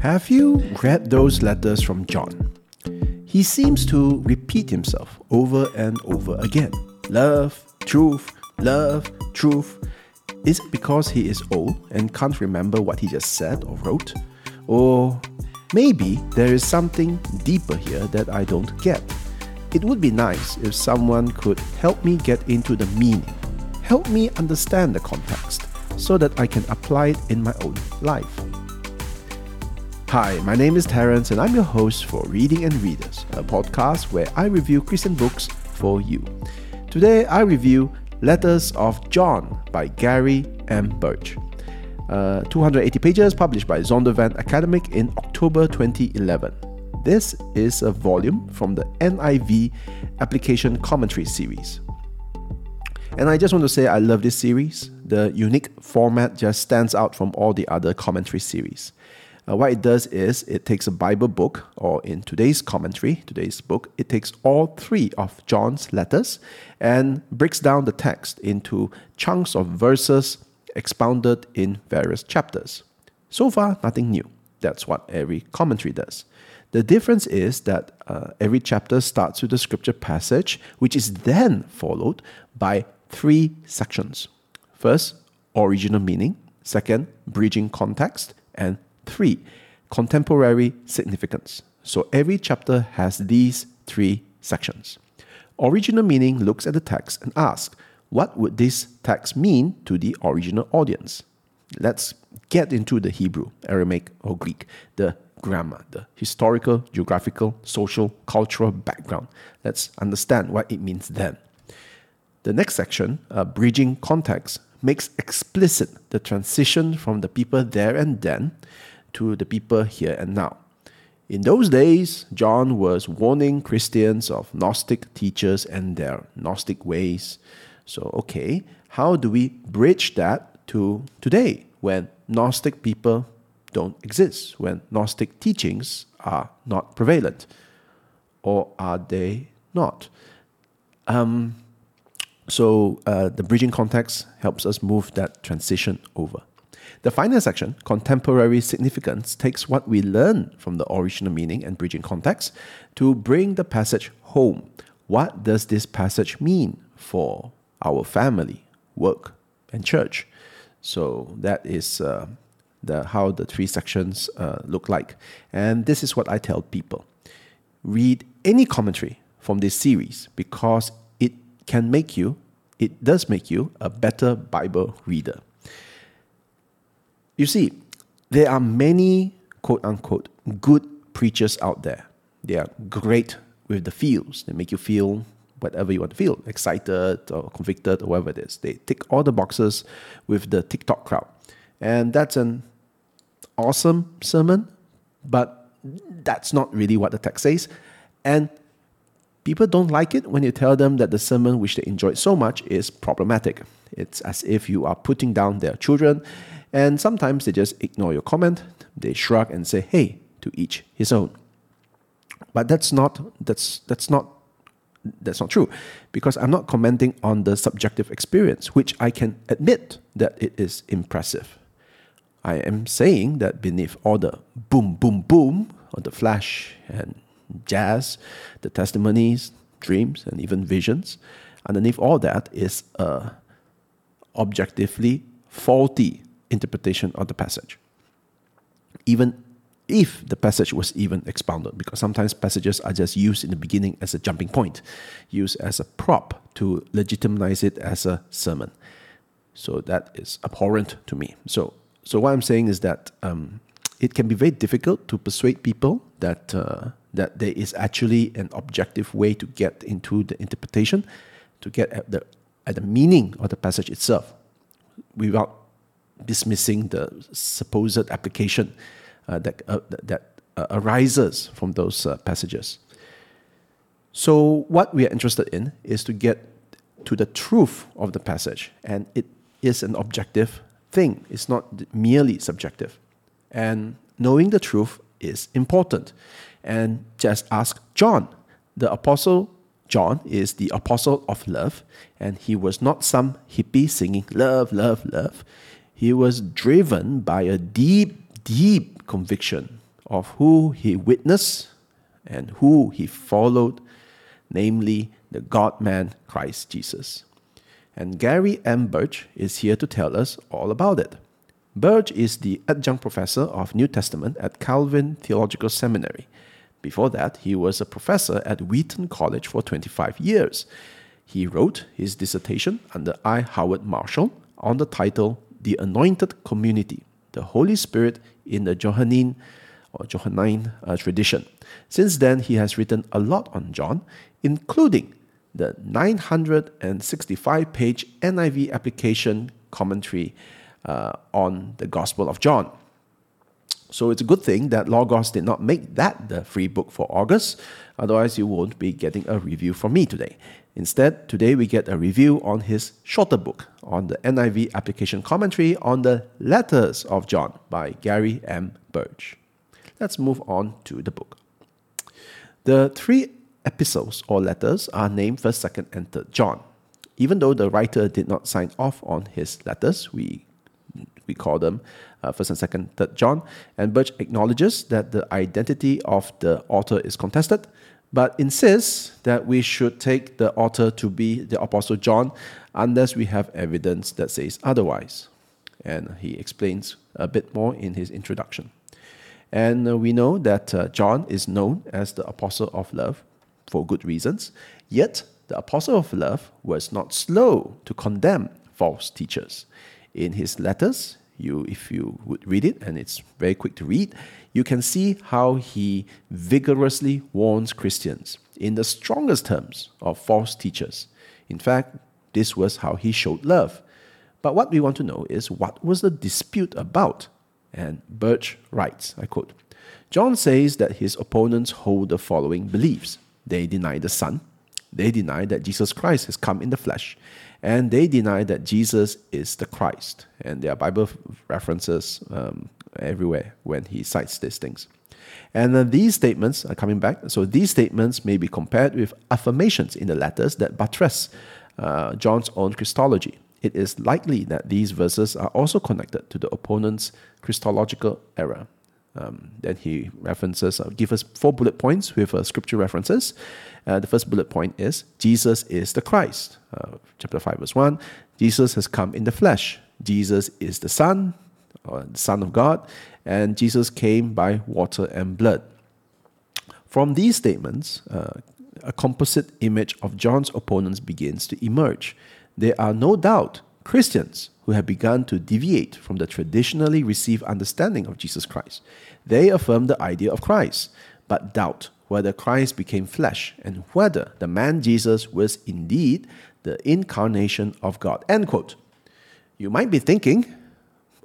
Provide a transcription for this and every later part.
Have you read those letters from John? He seems to repeat himself over and over again. Love, truth, love, truth. Is it because he is old and can't remember what he just said or wrote? Or maybe there is something deeper here that I don't get. It would be nice if someone could help me get into the meaning, help me understand the context, so that I can apply it in my own life. Hi, my name is Terence, and I'm your host for Reading and Readers, a podcast where I review Christian books for you. Today, I review Letters of John by Gary M. Burge. Uh, 280 pages published by Zondervan Academic in October 2011. This is a volume from the NIV Application Commentary series. And I just want to say I love this series. The unique format just stands out from all the other commentary series. Uh, what it does is it takes a Bible book, or in today's commentary, today's book, it takes all three of John's letters and breaks down the text into chunks of verses expounded in various chapters. So far, nothing new. That's what every commentary does. The difference is that uh, every chapter starts with a scripture passage, which is then followed by three sections. First, original meaning. Second, bridging context. And Three, contemporary significance. So every chapter has these three sections. Original meaning looks at the text and asks, what would this text mean to the original audience? Let's get into the Hebrew, Aramaic, or Greek, the grammar, the historical, geographical, social, cultural background. Let's understand what it means then. The next section, uh, bridging context, makes explicit the transition from the people there and then to the people here and now. In those days, John was warning Christians of Gnostic teachers and their Gnostic ways. So, okay, how do we bridge that to today when Gnostic people don't exist, when Gnostic teachings are not prevalent? Or are they not? Um, so, uh, the bridging context helps us move that transition over. The final section, contemporary significance, takes what we learn from the original meaning and bridging context to bring the passage home. What does this passage mean for our family, work, and church? So that is uh, the how the three sections uh, look like, and this is what I tell people: read any commentary from this series because it can make you, it does make you a better Bible reader. You see, there are many quote unquote good preachers out there. They are great with the feels. They make you feel whatever you want to feel excited or convicted or whatever it is. They tick all the boxes with the TikTok crowd. And that's an awesome sermon, but that's not really what the text says. And people don't like it when you tell them that the sermon which they enjoyed so much is problematic. It's as if you are putting down their children and sometimes they just ignore your comment, they shrug and say, hey, to each his own. But that's not that's that's not that's not true because I'm not commenting on the subjective experience, which I can admit that it is impressive. I am saying that beneath all the boom, boom, boom of the flash and jazz, the testimonies, dreams, and even visions, underneath all that is a objectively faulty interpretation of the passage. Even if the passage was even expounded, because sometimes passages are just used in the beginning as a jumping point, used as a prop to legitimize it as a sermon. So that is abhorrent to me. So, so what I'm saying is that um, it can be very difficult to persuade people that uh, that there is actually an objective way to get into the interpretation, to get at the at the meaning of the passage itself, without dismissing the supposed application uh, that, uh, that uh, arises from those uh, passages. So, what we are interested in is to get to the truth of the passage, and it is an objective thing, it's not merely subjective. And knowing the truth is important. And just ask John. The apostle John is the apostle of love, and he was not some hippie singing love, love, love he was driven by a deep, deep conviction of who he witnessed and who he followed, namely the God man Christ Jesus. And Gary M. Burge is here to tell us all about it. Burge is the adjunct professor of New Testament at Calvin Theological Seminary. Before that, he was a professor at Wheaton College for 25 years. He wrote his dissertation under I. Howard Marshall on the title The Anointed Community The Holy Spirit in the Johannine or Johannine uh, tradition. Since then, he has written a lot on John, including the 965 page NIV application commentary uh, on the Gospel of John. So it's a good thing that Logos did not make that the free book for August, otherwise, you won't be getting a review from me today. Instead, today we get a review on his shorter book on the NIV application commentary on the letters of John by Gary M. Burge. Let's move on to the book. The three epistles or letters are named 1st, 2nd, and 3rd John. Even though the writer did not sign off on his letters, we, we call them uh, 1st and 2nd, 3rd John, and Burge acknowledges that the identity of the author is contested, but insists that we should take the author to be the Apostle John unless we have evidence that says otherwise. And he explains a bit more in his introduction. And uh, we know that uh, John is known as the Apostle of Love for good reasons. Yet, the Apostle of Love was not slow to condemn false teachers. In his letters, you, if you would read it, and it's very quick to read, you can see how he vigorously warns Christians in the strongest terms of false teachers. In fact, this was how he showed love. But what we want to know is what was the dispute about? And Burge writes, I quote, John says that his opponents hold the following beliefs. They deny the Son, they deny that Jesus Christ has come in the flesh, and they deny that Jesus is the Christ. And there are Bible references um, everywhere when he cites these things. And uh, these statements are coming back. So these statements may be compared with affirmations in the letters that buttress uh, John's own Christology. It is likely that these verses are also connected to the opponent's Christological error. Um, then he references, uh, give us four bullet points with uh, scripture references. Uh, the first bullet point is Jesus is the Christ. Uh, chapter 5, verse 1. Jesus has come in the flesh. Jesus is the Son, or the Son of God, and Jesus came by water and blood. From these statements, uh, a composite image of John's opponents begins to emerge. There are no doubt Christians who have begun to deviate from the traditionally received understanding of Jesus Christ. They affirm the idea of Christ, but doubt whether Christ became flesh and whether the man Jesus was indeed the incarnation of God. End quote. You might be thinking,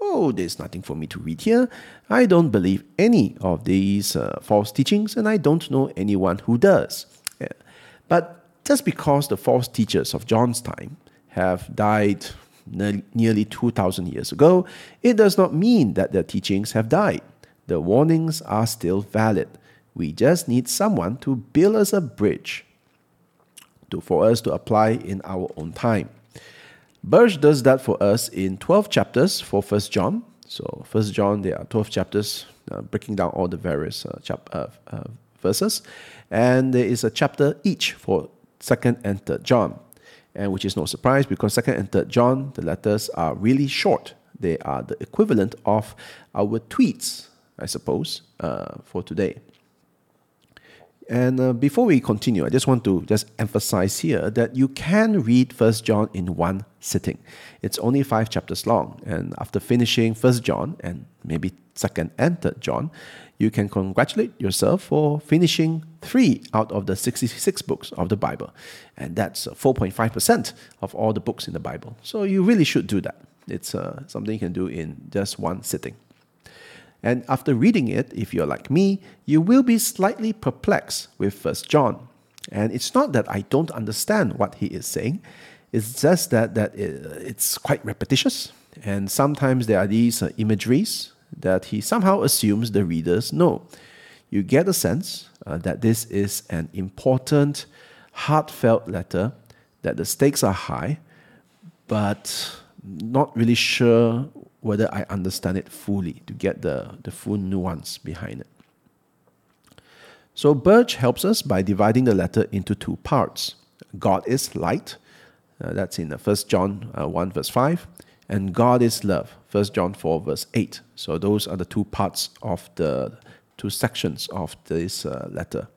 oh, there's nothing for me to read here. I don't believe any of these uh, false teachings, and I don't know anyone who does. Yeah. But just because the false teachers of John's time have died nearly 2,000 years ago, it does not mean that their teachings have died. The warnings are still valid. We just need someone to build us a bridge to, for us to apply in our own time. Burge does that for us in 12 chapters for First John. So, First John, there are 12 chapters uh, breaking down all the various uh, chap- uh, uh verses. And there is a chapter each for 2nd and 3rd John and which is no surprise because second and third John, the letters are really short. They are the equivalent of our tweets, I suppose, uh, for today. And uh, before we continue, I just want to just emphasize here that you can read First John in one sitting. It's only five chapters long, and after finishing First John and maybe Second and Third John, you can congratulate yourself for finishing three out of the 66 books of the Bible. And that's 4.5% uh, of all the books in the Bible. So you really should do that. It's uh, something you can do in just one sitting. And after reading it, if you're like me, you will be slightly perplexed with First John. And it's not that I don't understand what he is saying, it's just that, that it's quite repetitious. And sometimes there are these uh, imageries that he somehow assumes the readers know. You get a sense uh, that this is an important, heartfelt letter, that the stakes are high, but not really sure whether I understand it fully to get the, the full nuance behind it. So Burge helps us by dividing the letter into two parts. God is light, uh, that's in 1 uh, John uh, 1 verse 5, and God is love, 1 John 4 verse 8. So those are the two parts of the two sections of this uh, letter.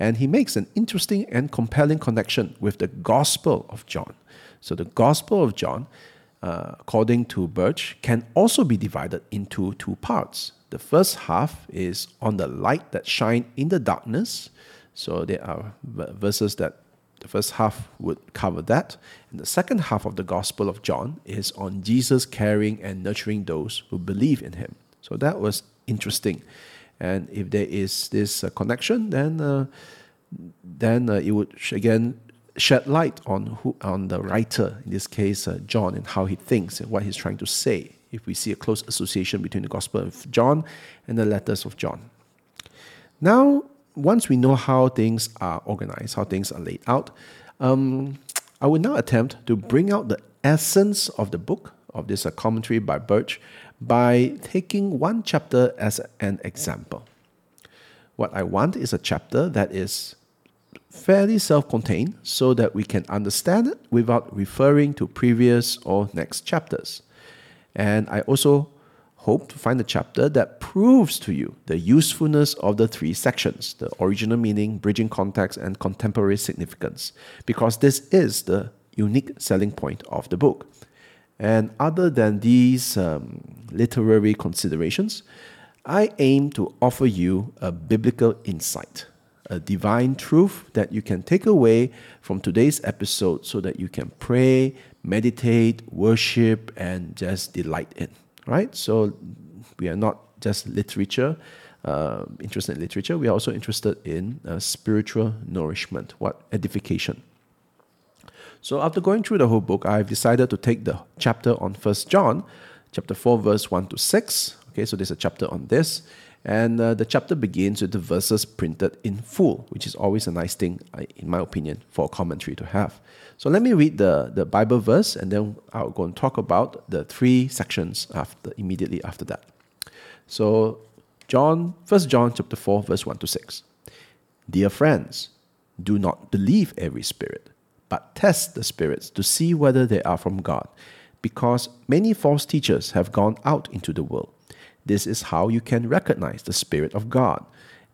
And he makes an interesting and compelling connection with the Gospel of John. So the Gospel of John, uh, according to Burge, can also be divided into two parts. The first half is on the light that shine in the darkness. So there are verses that the first half would cover that. And the second half of the Gospel of John is on Jesus caring and nurturing those who believe in him. So that was interesting. And if there is this uh, connection, then uh, then uh, it would again shed light on who on the writer in this case uh, John and how he thinks and what he's trying to say if we see a close association between the Gospel of John and the letters of John. Now, once we know how things are organized, how things are laid out, um, I will now attempt to bring out the essence of the book, of this uh, commentary by Burge, by taking one chapter as an example. What I want is a chapter that is fairly self contained so that we can understand it without referring to previous or next chapters. And I also hope to find a chapter that proves to you the usefulness of the three sections the original meaning, bridging context, and contemporary significance, because this is the unique selling point of the book. And other than these um, literary considerations, I aim to offer you a biblical insight, a divine truth that you can take away from today's episode so that you can pray, meditate, worship, and just delight in. Right? So we are not just literature, uh, interested in literature. We are also interested in uh, spiritual nourishment, what edification. So after going through the whole book, I've decided to take the chapter on First John, chapter four, verse one to six. Okay, so there's a chapter on this. And uh, the chapter begins with the verses printed in full, which is always a nice thing, in my opinion, for a commentary to have. So let me read the, the Bible verse and then I'll go and talk about the three sections after immediately after that. So John, First John chapter 4, verse 1 to 6. Dear friends, do not believe every spirit, but test the spirits to see whether they are from God, because many false teachers have gone out into the world. This is how you can recognize the Spirit of God.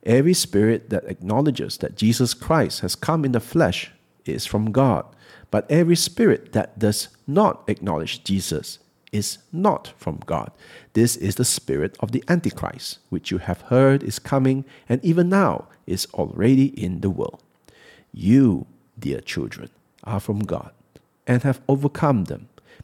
Every spirit that acknowledges that Jesus Christ has come in the flesh is from God. But every spirit that does not acknowledge Jesus is not from God. This is the spirit of the Antichrist, which you have heard is coming and even now is already in the world. You, dear children, are from God and have overcome them,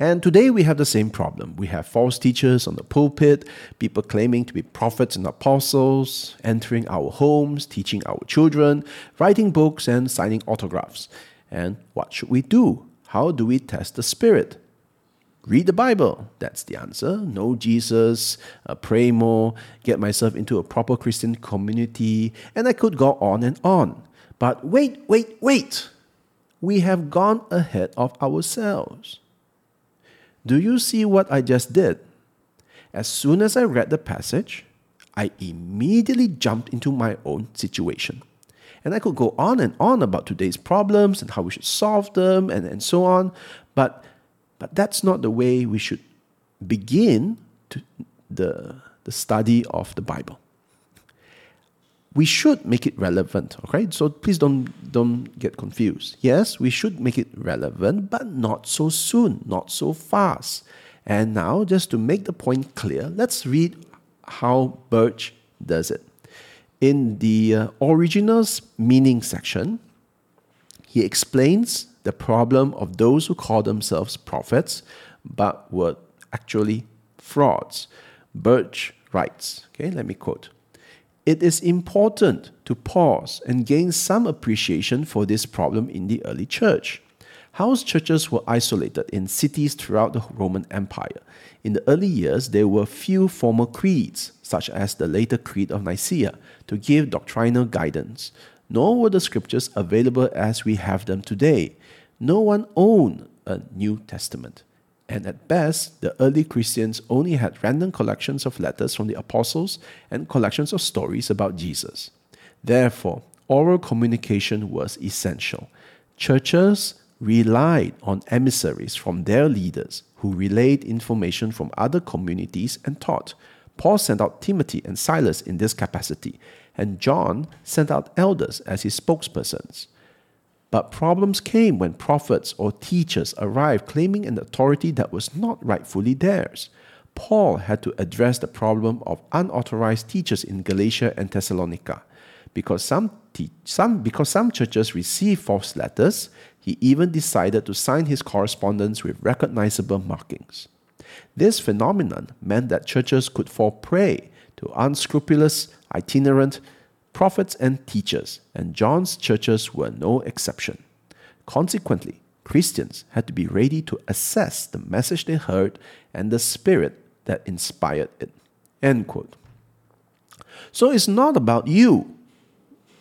And today we have the same problem. We have false teachers on the pulpit, people claiming to be prophets and apostles, entering our homes, teaching our children, writing books, and signing autographs. And what should we do? How do we test the Spirit? Read the Bible. That's the answer. Know Jesus, uh, pray more, get myself into a proper Christian community, and I could go on and on. But wait, wait, wait. We have gone ahead of ourselves. Do you see what I just did? As soon as I read the passage, I immediately jumped into my own situation. And I could go on and on about today's problems and how we should solve them and, and so on. But, but that's not the way we should begin to the, the study of the Bible. We should make it relevant, okay? So please don't, don't get confused. Yes, we should make it relevant, but not so soon, not so fast. And now, just to make the point clear, let's read how Burge does it in the uh, original's meaning section, he explains the problem of those who call themselves prophets but were actually frauds. Burge writes, okay, let me quote. It is important to pause and gain some appreciation for this problem in the early church. House churches were isolated in cities throughout the Roman Empire. In the early years, there were few formal creeds, such as the later Creed of Nicaea, to give doctrinal guidance, nor were the scriptures available as we have them today. No one owned a New Testament. And at best, the early Christians only had random collections of letters from the apostles and collections of stories about Jesus. Therefore, oral communication was essential. Churches relied on emissaries from their leaders who relayed information from other communities and taught. Paul sent out Timothy and Silas in this capacity, and John sent out elders as his spokespersons. But problems came when prophets or teachers arrived claiming an authority that was not rightfully theirs. Paul had to address the problem of unauthorized teachers in Galatia and Thessalonica. Because some, te- some, because some churches received false letters, he even decided to sign his correspondence with recognizable markings. This phenomenon meant that churches could fall prey to unscrupulous, itinerant, prophets and teachers, and John's churches were no exception. Consequently, Christians had to be ready to assess the message they heard and the spirit that inspired it. End quote. So it's not about you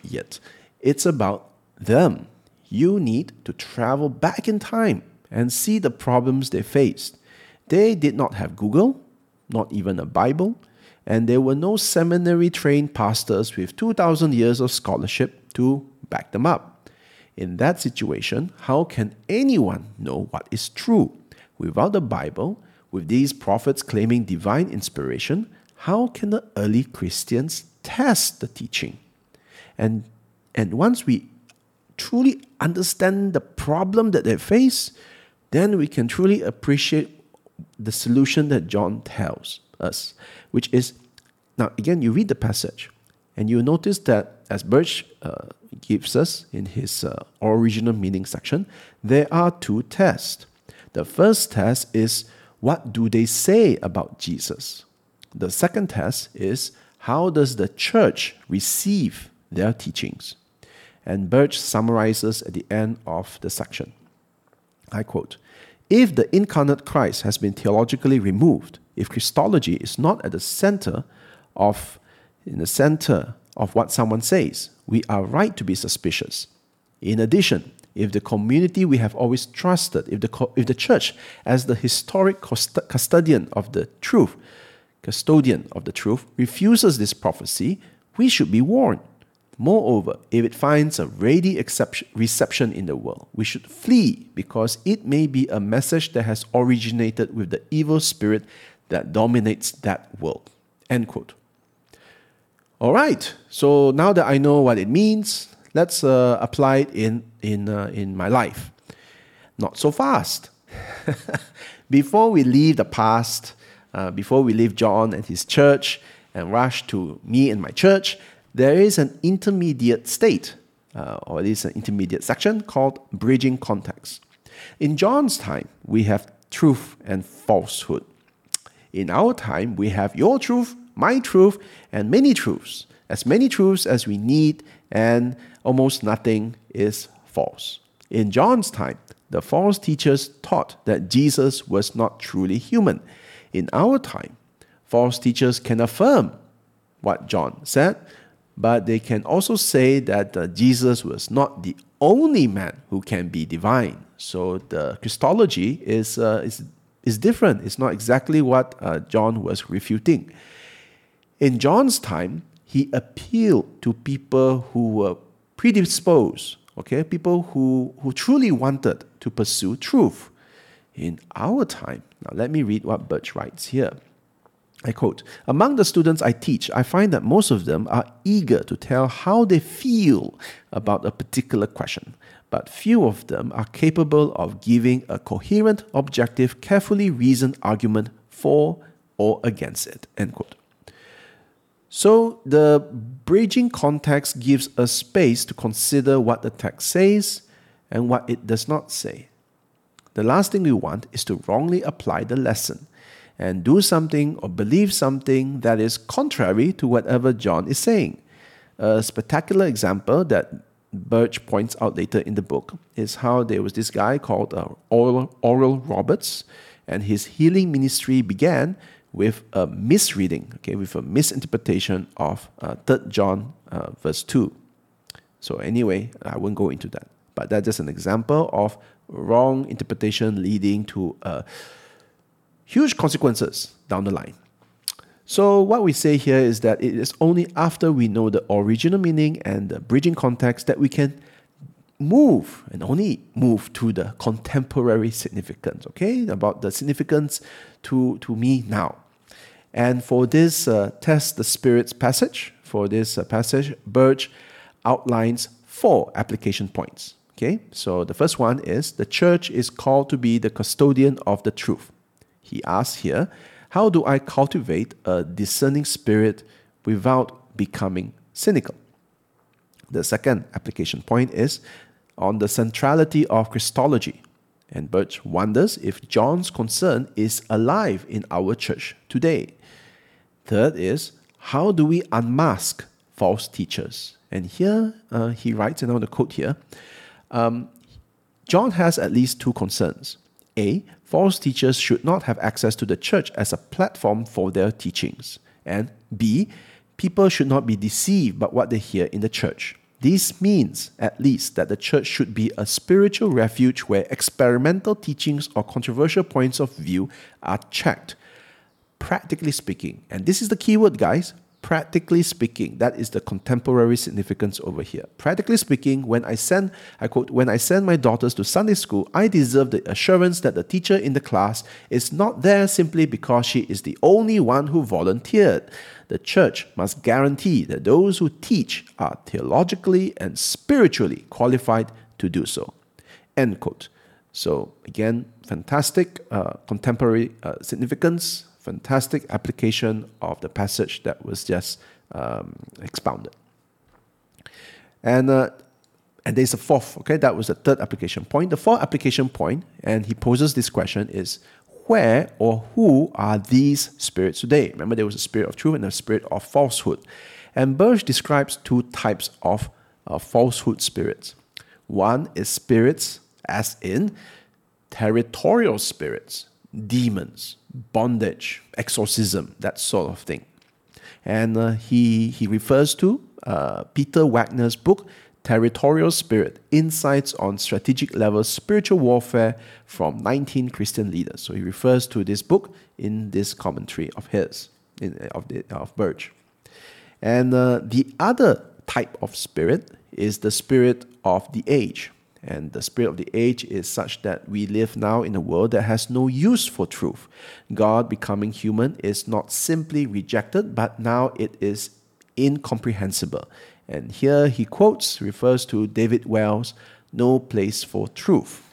yet, it's about them. You need to travel back in time and see the problems they faced. They did not have Google, not even a Bible, and there were no seminary trained pastors with 2,000 years of scholarship to back them up. In that situation, how can anyone know what is true? Without the Bible, with these prophets claiming divine inspiration, how can the early Christians test the teaching? And, and once we truly understand the problem that they face, then we can truly appreciate the solution that John tells us, which is now again, you read the passage and you notice that as Burge uh, gives us in his uh, original meaning section, there are two tests. The first test is what do they say about Jesus? The second test is how does the church receive their teachings? And Burge summarizes at the end of the section. I quote If the incarnate Christ has been theologically removed, if Christology is not at the center of, in the center of what someone says, we are right to be suspicious. In addition, if the community we have always trusted, if the, if the church, as the historic custodian of the truth, custodian of the truth, refuses this prophecy, we should be warned. Moreover, if it finds a ready reception in the world, we should flee because it may be a message that has originated with the evil spirit that dominates that world. End quote. All right, so now that I know what it means, let's uh, apply it in, in, uh, in my life. Not so fast. before we leave the past, uh, before we leave John and his church and rush to me and my church, there is an intermediate state, uh, or at least an intermediate section called bridging context. In John's time, we have truth and falsehood. In our time, we have your truth, my truth, and many truths. As many truths as we need, and almost nothing is false. In John's time, the false teachers taught that Jesus was not truly human. In our time, false teachers can affirm what John said, but they can also say that uh, Jesus was not the only man who can be divine. So the Christology is, uh, is, is different. It's not exactly what uh, John was refuting. In John's time, he appealed to people who were predisposed, okay, people who, who truly wanted to pursue truth. In our time, now let me read what Burge writes here. I quote Among the students I teach, I find that most of them are eager to tell how they feel about a particular question, but few of them are capable of giving a coherent, objective, carefully reasoned argument for or against it. End quote. So the bridging context gives us space to consider what the text says and what it does not say. The last thing we want is to wrongly apply the lesson and do something or believe something that is contrary to whatever John is saying. A spectacular example that Burge points out later in the book is how there was this guy called uh, Oral, Oral Roberts, and his healing ministry began with a misreading, okay, with a misinterpretation of uh, 3 John uh, verse 2. So, anyway, I won't go into that. But that's just an example of wrong interpretation leading to uh, huge consequences down the line. So, what we say here is that it is only after we know the original meaning and the bridging context that we can move and only move to the contemporary significance, okay, about the significance to, to me now. And for this uh, test the spirits passage, for this uh, passage, Burge outlines four application points. Okay, so the first one is the church is called to be the custodian of the truth. He asks here, how do I cultivate a discerning spirit without becoming cynical? The second application point is on the centrality of Christology. And Burge wonders if John's concern is alive in our church today. Third is how do we unmask false teachers? And here uh, he writes, and I want to quote here um, John has at least two concerns. A. False teachers should not have access to the church as a platform for their teachings. And B. People should not be deceived by what they hear in the church. This means, at least, that the church should be a spiritual refuge where experimental teachings or controversial points of view are checked. Practically speaking, and this is the key word, guys practically speaking, that is the contemporary significance over here. Practically speaking, when I send, I quote, when I send my daughters to Sunday school, I deserve the assurance that the teacher in the class is not there simply because she is the only one who volunteered the church must guarantee that those who teach are theologically and spiritually qualified to do so. End quote. So, again, fantastic uh, contemporary uh, significance, fantastic application of the passage that was just um, expounded. And uh, and there's a fourth, okay, that was the third application point. The fourth application point, and he poses this question is where or who are these spirits today? Remember, there was a spirit of truth and a spirit of falsehood. And Burge describes two types of uh, falsehood spirits. One is spirits, as in territorial spirits, demons, bondage, exorcism, that sort of thing. And uh, he, he refers to uh, Peter Wagner's book, Territorial Spirit Insights on Strategic Level Spiritual Warfare from 19 Christian Leaders. So he refers to this book in this commentary of his, in, of, the, of Burge. And uh, the other type of spirit is the spirit of the age. And the spirit of the age is such that we live now in a world that has no use for truth. God becoming human is not simply rejected, but now it is incomprehensible. And here he quotes, refers to David Wells' No Place for Truth.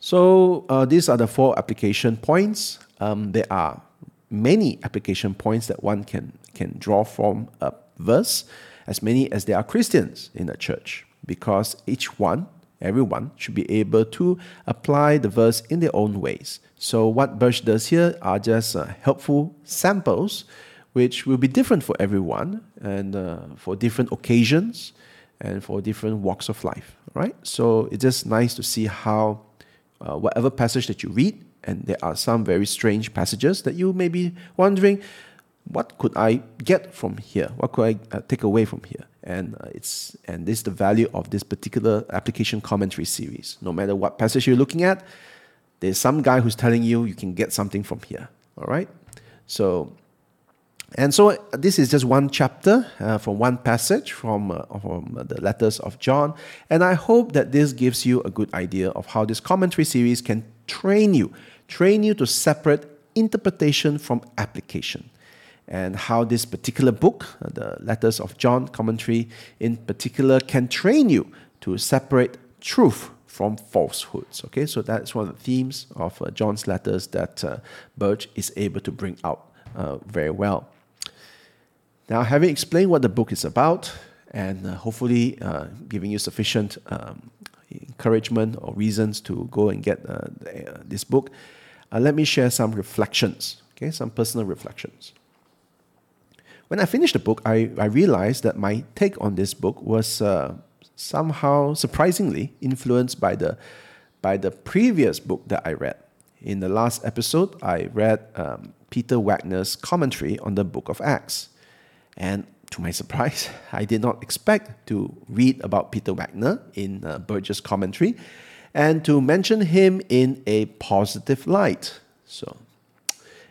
So uh, these are the four application points. Um, there are many application points that one can, can draw from a verse, as many as there are Christians in the church, because each one, everyone, should be able to apply the verse in their own ways. So what Burge does here are just uh, helpful samples which will be different for everyone and uh, for different occasions and for different walks of life, right? So it's just nice to see how uh, whatever passage that you read, and there are some very strange passages that you may be wondering, what could I get from here? What could I uh, take away from here? And uh, it's and this is the value of this particular application commentary series. No matter what passage you're looking at, there's some guy who's telling you you can get something from here. All right. So and so this is just one chapter uh, from one passage from, uh, from the letters of John. And I hope that this gives you a good idea of how this commentary series can train you, train you to separate interpretation from application. And how this particular book, uh, the Letters of John commentary in particular, can train you to separate truth from falsehoods. Okay, so that's one of the themes of uh, John's letters that uh, Burge is able to bring out uh, very well. Now, having explained what the book is about, and uh, hopefully uh, giving you sufficient um, encouragement or reasons to go and get the, this book, let me share some reflections, okay, some personal reflections. When I finished the book, I, I realized that my take on this book was uh, somehow surprisingly influenced by the, by the previous book that I read. In the last episode, I read um, Peter Wagner's commentary on the book of Acts. And to my surprise, I did not expect to read about Peter Wagner in uh, Burge's commentary and to mention him in a positive light. So,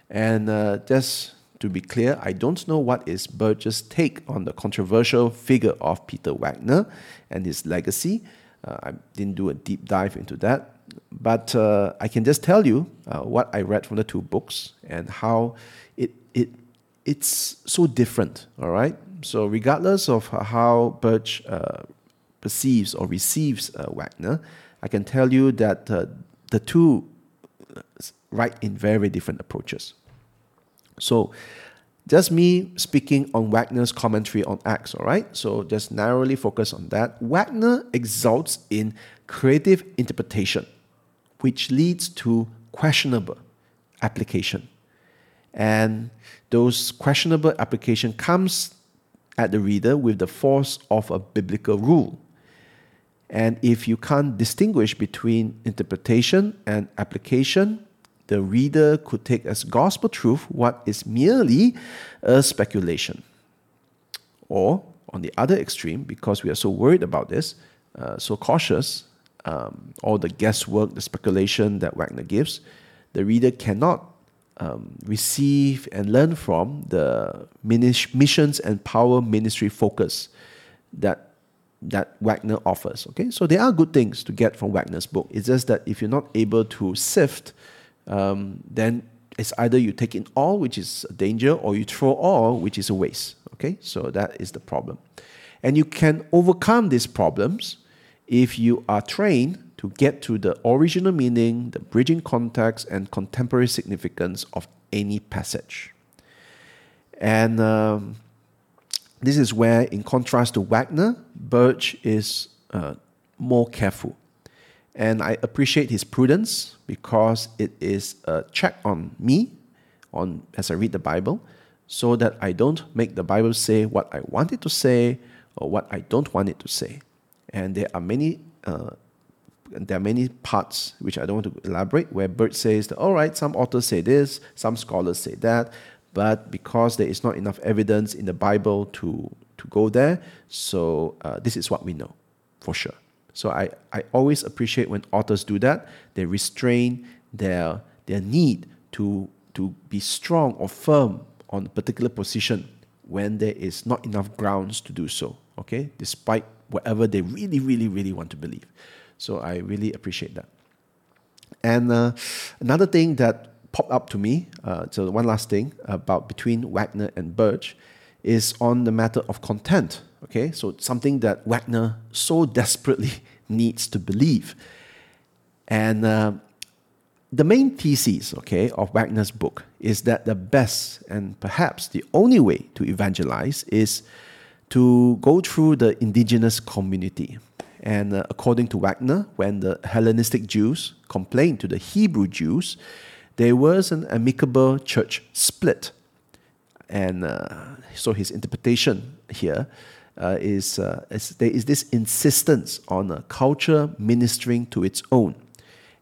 and uh, just to be clear, I don't know what is Burge's take on the controversial figure of Peter Wagner and his legacy. Uh, I didn't do a deep dive into that, but uh, I can just tell you uh, what I read from the two books and how it it it's so different. All right, so regardless of how Burge uh, perceives or receives uh, Wagner, I can tell you that uh, the two write in very different approaches. So, just me speaking on Wagner's commentary on Acts, all right? So, just narrowly focus on that. Wagner exalts in creative interpretation, which leads to questionable application. And those questionable application comes at the reader with the force of a biblical rule. And if you can't distinguish between interpretation and application, the reader could take as gospel truth what is merely a speculation. Or, on the other extreme, because we are so worried about this, uh, so cautious, um, all the guesswork, the speculation that Wagner gives, the reader cannot um, receive and learn from the missions and power ministry focus that that Wagner offers. Okay, so there are good things to get from Wagner's book. It's just that if you're not able to sift, um, then it's either you take in all, which is a danger, or you throw all, which is a waste. Okay, so that is the problem, and you can overcome these problems if you are trained to get to the original meaning, the bridging context, and contemporary significance of any passage. And um, this is where, in contrast to Wagner, Burge is uh, more careful. And I appreciate his prudence because it is a check on me on as I read the Bible so that I don't make the Bible say what I want it to say or what I don't want it to say. And there are many uh, there are many parts which I don't want to elaborate where Burge says that, all right, some authors say this, some scholars say that, but because there is not enough evidence in the Bible to, to go there, so uh, this is what we know for sure. So I, I always appreciate when authors do that. They restrain their, their need to, to be strong or firm on a particular position when there is not enough grounds to do so, okay, despite whatever they really, really, really want to believe. So I really appreciate that. And uh, another thing that popped up to me, uh, so one last thing about between Wagner and Burge, is on the matter of content. Okay, so something that Wagner so desperately needs to believe. And uh, the main thesis, okay, of Wagner's book is that the best and perhaps the only way to evangelize is to go through the indigenous community. And uh, according to Wagner, when the Hellenistic Jews complained to the Hebrew Jews, there was an amicable church split. And uh, so his interpretation here uh, is, uh, is, there is this insistence on a culture ministering to its own.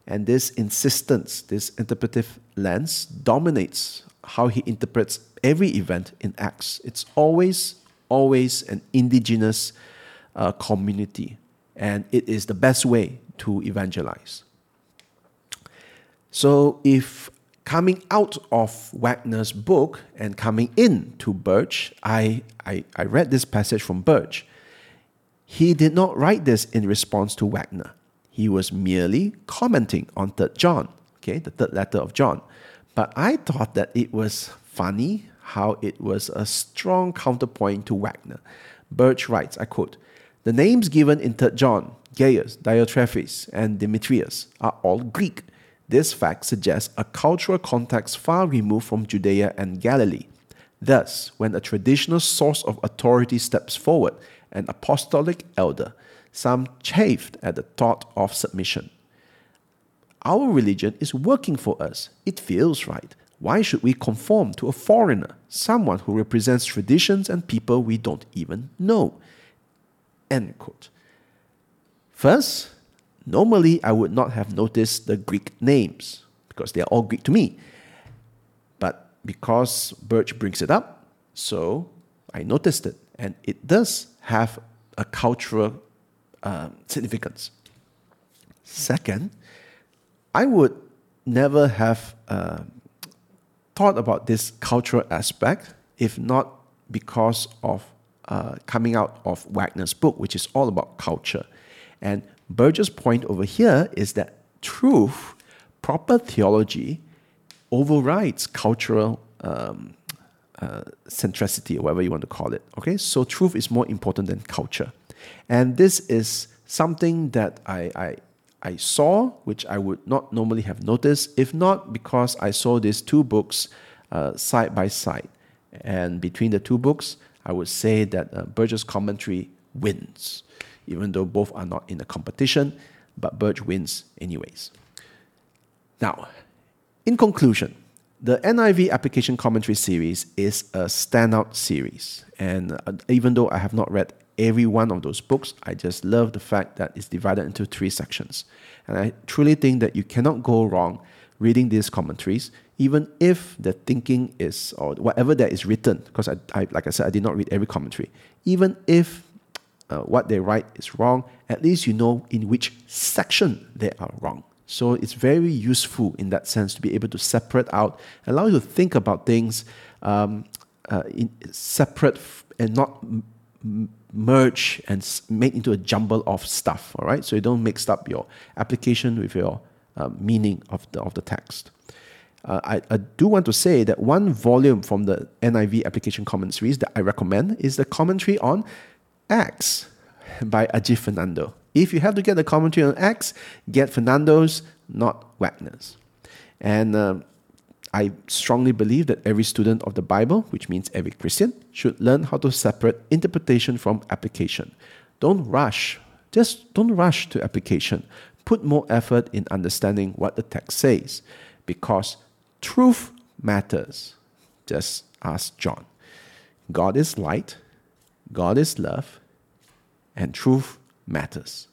And this insistence, this interpretive lens, dominates how he interprets every event in Acts. It's always, always an indigenous uh, community and it is the best way to evangelize. So, if coming out of Wagner's book and coming in to Burge, I, I, I read this passage from Burge. He did not write this in response to Wagner. He was merely commenting on 3rd John, okay, the third letter of John. But I thought that it was funny how it was a strong counterpoint to Wagner. Burge writes, I quote, the names given in 3 John, Gaius, Diotrephes, and Demetrius, are all Greek. This fact suggests a cultural context far removed from Judea and Galilee. Thus, when a traditional source of authority steps forward, an apostolic elder, some chafed at the thought of submission. Our religion is working for us. It feels right. Why should we conform to a foreigner, someone who represents traditions and people we don't even know? End quote. First, normally I would not have noticed the Greek names because they are all Greek to me. But because Burge brings it up, so I noticed it. And it does have a cultural uh, significance. Second, I would never have uh, thought about this cultural aspect if not because of uh, coming out of Wagner's book, which is all about culture. And Burge's point over here is that truth, proper theology, overrides cultural um, uh, centricity, or whatever you want to call it. Okay, so truth is more important than culture. And this is something that I, I I saw, which I would not normally have noticed, if not because I saw these two books uh, side by side. And between the two books, I would say that uh, commentary wins, even though both are not in a competition, but Burge wins anyways. Now, in conclusion, the NIV application commentary series is a standout series. And uh, even though I have not read every one of those books. I just love the fact that it's divided into three sections. And I truly think that you cannot go wrong reading these commentaries, even if the thinking is, or whatever that is written, because I, I like I said, I did not read every commentary. Even if uh, what they write is wrong, at least you know in which section they are wrong. So it's very useful in that sense to be able to separate out, allow you to think about things um, uh, in separate and not merge and make into a jumble of stuff. All right, so you don't mix up your application with your uh, meaning of the of the text. Uh, I, I do want to say that one volume from the NIV application comment series that I recommend is the commentary on Acts by Ajit Fernando. If you have to get the commentary on Acts, get Fernando's, not Wagner's. And um, I strongly believe that every student of the Bible, which means every Christian, should learn how to separate interpretation from application. Don't rush. Just don't rush to application. Put more effort in understanding what the text says because truth matters. Just ask John. God is light, God is love, and truth matters.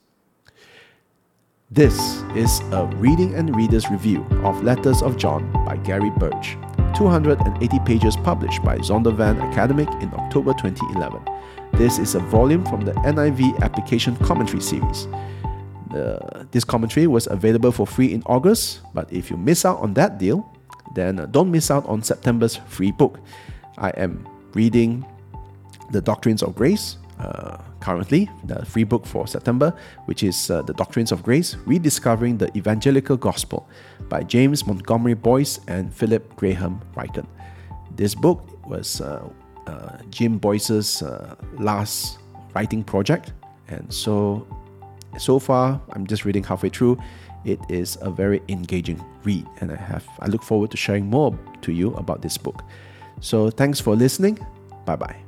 This is a reading and reader's review of Letters of John by Gary Burge, 280 pages published by Zondervan Academic in October 2011. This is a volume from the NIV Application Commentary series. The, this commentary was available for free in August, but if you miss out on that deal, then uh, don't miss out on September's free book. I am reading The Doctrines of Grace uh, currently, the free book for September, which is uh, The Doctrines of Grace Rediscovering the Evangelical Gospel by James Montgomery Boice and Philip Graham Ryken. This book was uh, uh Jim Boice's uh, last writing project, and so so far I'm just reading halfway through. It is a very engaging read, and I have I look forward to sharing more to you about this book. So thanks for listening. Bye bye.